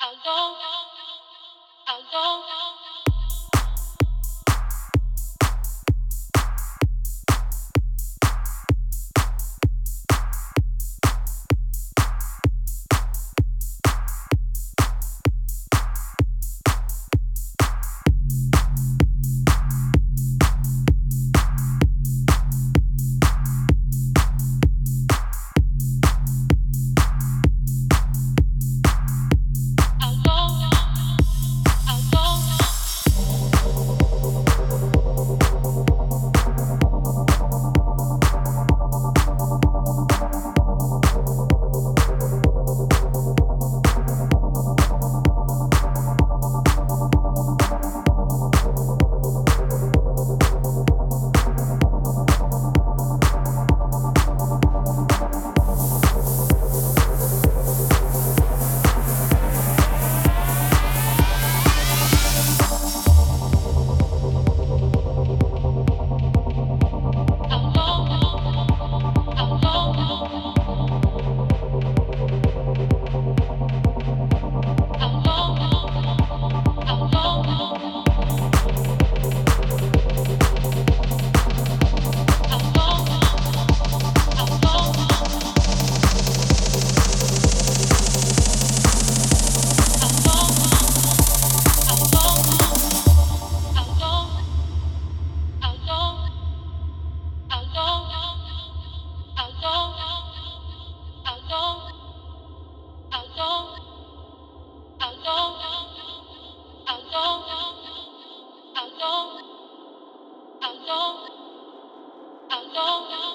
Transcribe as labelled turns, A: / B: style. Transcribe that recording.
A: How long? long? How long? How long?